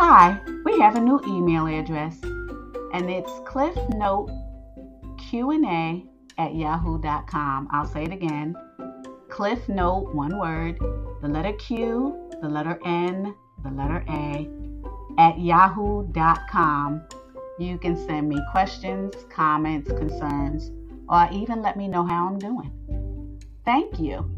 Hi, we have a new email address, and it's cliffnoteqna at yahoo.com. I'll say it again cliffnote, one word, the letter Q, the letter N, the letter A, at yahoo.com. You can send me questions, comments, concerns, or even let me know how I'm doing. Thank you.